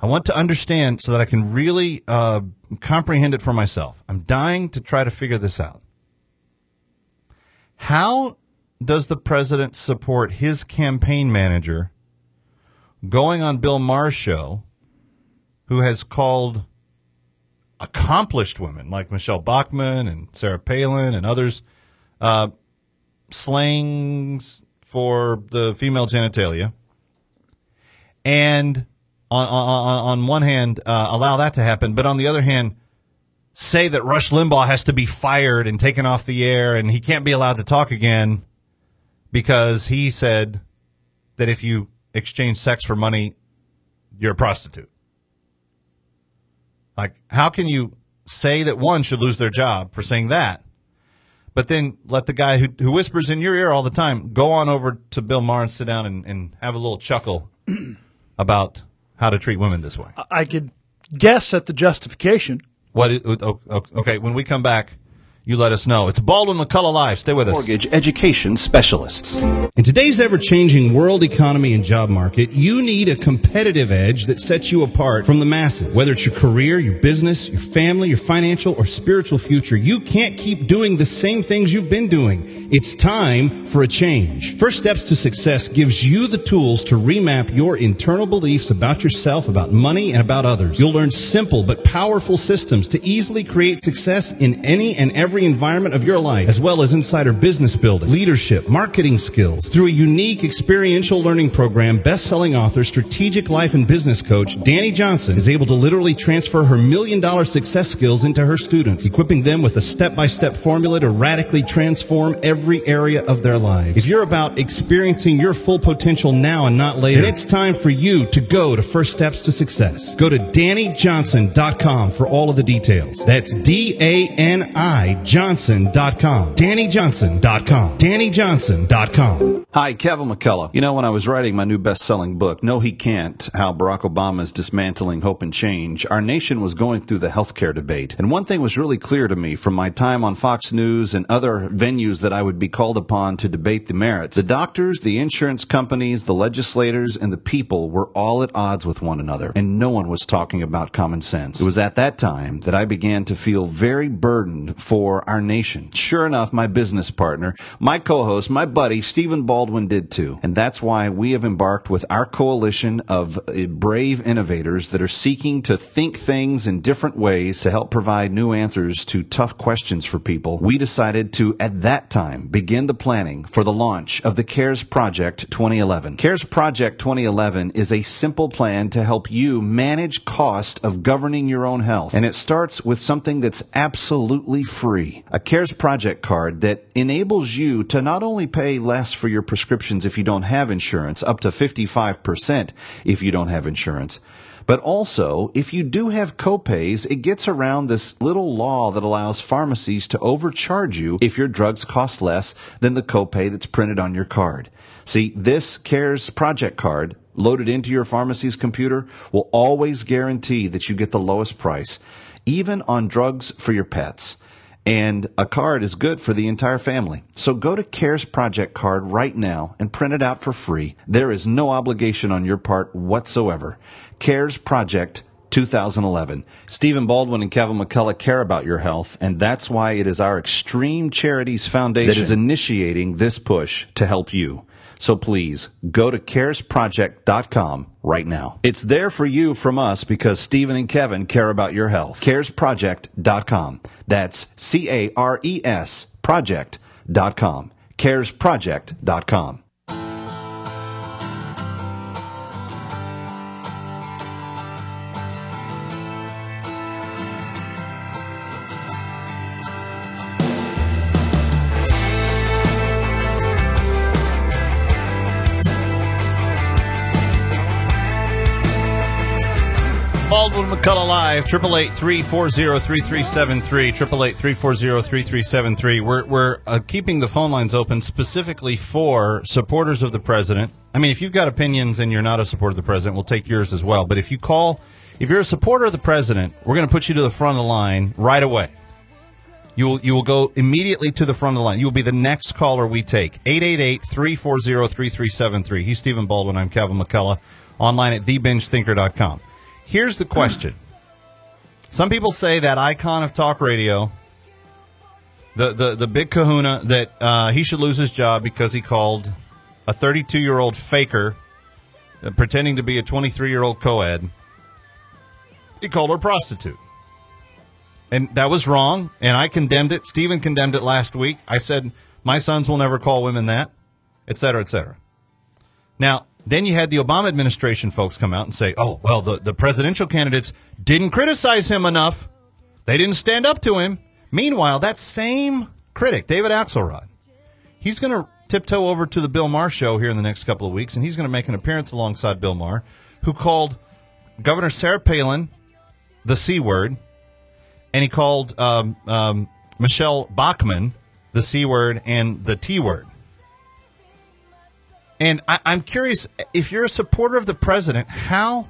I want to understand so that I can really uh, comprehend it for myself. I'm dying to try to figure this out. How does the president support his campaign manager going on Bill Maher's show, who has called accomplished women like Michele Bachmann and Sarah Palin and others uh, slangs for the female genitalia, and on on, on one hand uh, allow that to happen, but on the other hand say that Rush Limbaugh has to be fired and taken off the air and he can't be allowed to talk again because he said that if you exchange sex for money, you're a prostitute. Like, how can you say that one should lose their job for saying that, but then let the guy who, who whispers in your ear all the time go on over to Bill Maher and sit down and, and have a little chuckle about how to treat women this way? I could guess at the justification. What? Is, okay, when we come back, you let us know. It's Baldwin McCullough Live. Stay with us. Mortgage education specialists. In today's ever changing world economy and job market, you need a competitive edge that sets you apart from the masses. Whether it's your career, your business, your family, your financial or spiritual future, you can't keep doing the same things you've been doing. It's time for a change. First Steps to Success gives you the tools to remap your internal beliefs about yourself, about money, and about others. You'll learn simple but powerful systems to easily create success in any and every environment of your life, as well as insider business building, leadership, marketing skills. Through a unique experiential learning program, best-selling author, strategic life and business coach Dani Johnson is able to literally transfer her million dollar success skills into her students, equipping them with a step-by-step formula to radically transform every area of their lives. If you're about experiencing your full potential now and not later, then it's time for you to go to First Steps to Success. Go to DaniJohnson.com for all of the details. That's D-A-N-I Johnson.com. DaniJohnson.com. DaniJohnson.com. Hi, Kevin McCullough. You know, when I was writing my new best selling book, No He Can't How Barack Obama is Dismantling Hope and Change, our nation was going through the healthcare debate. And one thing was really clear to me from my time on Fox News and other venues that I would be called upon to debate the merits. The doctors, the insurance companies, the legislators, and the people were all at odds with one another, and no one was talking about common sense. It was at that time that I began to feel very burdened for our nation. Sure enough, my business partner, my co-host, my buddy, Stephen Baldwin did too. And that's why we have embarked with our coalition of uh, brave innovators that are seeking to think things in different ways to help provide new answers to tough questions for people. We decided to, at that time, begin the planning for the launch of the CARES Project 2011. CARES Project 2011 is a simple plan to help you manage cost of governing your own health. And it starts with something that's absolutely free. A CARES Project card that enables you to not only pay less for your prescriptions if you don't have insurance, up to 55% if you don't have insurance, but also, if you do have copays, it gets around this little law that allows pharmacies to overcharge you if your drugs cost less than the copay that's printed on your card. See, this CARES project card loaded into your pharmacy's computer will always guarantee that you get the lowest price, even on drugs for your pets. And a card is good for the entire family. So go to CARES Project Card right now and print it out for free. There is no obligation on your part whatsoever. CARES Project 2011. Stephen Baldwin and Kevin McCullough care about your health, and that's why it is our Extreme Charities Foundation that is initiating this push to help you. So please go to caresproject.com right now. It's there for you from us because Stephen and Kevin care about your health. Caresproject.com. That's C A R E S project.com. Caresproject.com. three three seven three. We're we're uh, keeping the phone lines open specifically for supporters of the president. I mean, if you've got opinions and you're not a supporter of the president, we'll take yours as well. But if you call, if you're a supporter of the president, we're going to put you to the front of the line right away. You will you will go immediately to the front of the line. You will be the next caller we take. 888-340-3373. He's Stephen Baldwin. I'm Kevin McCullough. Online at thebingethinker.com. Here's the question. Some people say that icon of talk radio, the the, the big kahuna, that uh, he should lose his job because he called a 32 year old faker uh, pretending to be a 23 year old co-ed. He called her prostitute. And that was wrong, and I condemned it. Stephen condemned it last week. I said, my sons will never call women that, et cetera, et cetera. Now, then you had the Obama administration folks come out and say, oh, well, the, the presidential candidates didn't criticize him enough. They didn't stand up to him. Meanwhile, that same critic, David Axelrod, he's going to tiptoe over to the Bill Maher show here in the next couple of weeks, and he's going to make an appearance alongside Bill Maher, who called Governor Sarah Palin the C word, and he called um, um, Michele Bachmann the C word and the T word. And I, I'm curious if you're a supporter of the president, how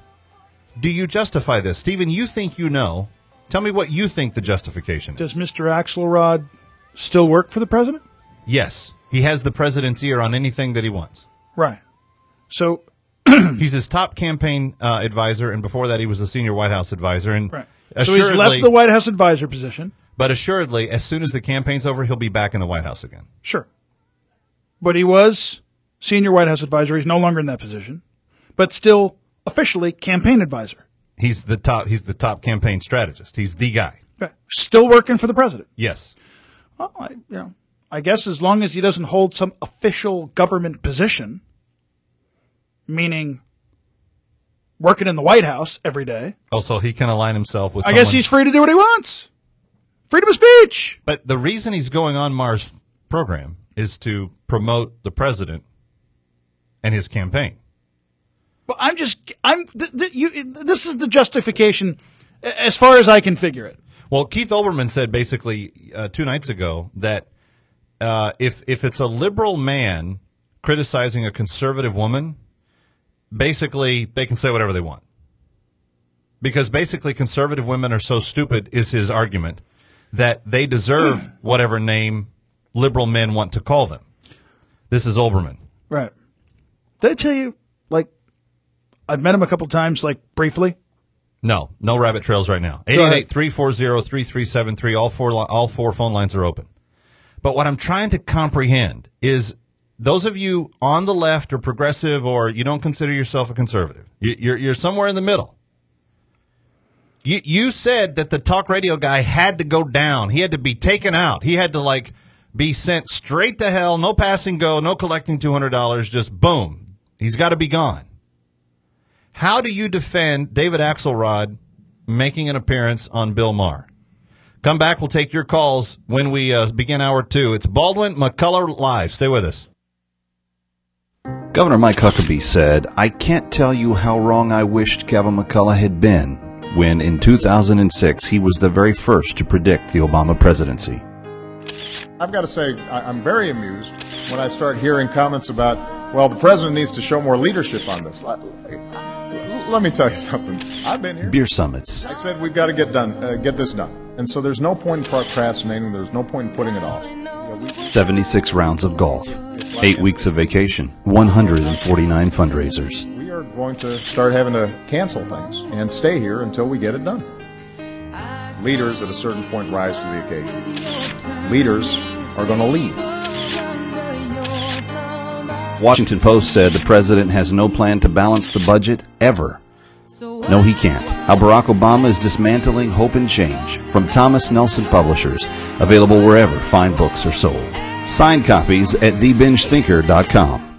do you justify this? Stephen, you think you know. Tell me what you think the justification is. Does Mr. Axelrod still work for the president? Yes. He has the president's ear on anything that he wants. Right. So he's his top campaign uh, advisor, and before that, he was a senior White House advisor. And Right. So he's left the White House advisor position. But assuredly, as soon as the campaign's over, he'll be back in the White House again. Sure. But he was senior White House advisor. He's no longer in that position, but still officially campaign advisor. He's the top. He's the top campaign strategist. He's the guy. Right. Still working for the president. Yes. Well, I, you know, I guess as long as he doesn't hold some official government position, meaning working in the White House every day, Also, he can align himself with. I guess he's free to do what he wants. Freedom of speech. But the reason he's going on Maher's program is to promote the president and his campaign. But I'm just, I'm, th- th- you, this is the justification as far as I can figure it. Well, Keith Olbermann said basically uh, two nights ago that uh, if if it's a liberal man criticizing a conservative woman, basically they can say whatever they want. Because basically, conservative women are so stupid, is his argument, that they deserve whatever name liberal men want to call them. This is Olbermann. Right. Did I tell you, like, I've met him a couple times, like, briefly? No, no rabbit trails right now. Go 888-340-3373. All four, all four phone lines are open. But what I'm trying to comprehend is those of you on the left or progressive or you don't consider yourself a conservative, you, you're, you're somewhere in the middle. You, you said that the talk radio guy had to go down. He had to be taken out. He had to like be sent straight to hell. No passing go, no collecting $200. Just boom. He's got to be gone. How do you defend David Axelrod making an appearance on Bill Maher? Come back. We'll take your calls when we uh, begin hour two. It's Baldwin McCullough Live. Stay with us. Governor Mike Huckabee said, I can't tell you how wrong I wished Kevin McCullough had been when in 2006 he was the very first to predict the Obama presidency. I've got to say, I- I'm very amused when I start hearing comments about, well, the president needs to show more leadership on this. Let, me tell you something. I've been here. Beer summits, I said we've got to get done, uh, get this done, and so there's no point in procrastinating. There's no point in putting it off. 76 rounds of golf, 8 weeks of vacation, 149 fundraisers. We are going to start having to cancel things and stay here until we get it done. Leaders at a certain point rise to the occasion. Leaders are going to lead. Washington Post said the president has no plan to balance the budget ever. No, he can't. How Barack Obama is dismantling hope and change from Thomas Nelson Publishers, available wherever fine books are sold. Signed copies at thebingethinker.com.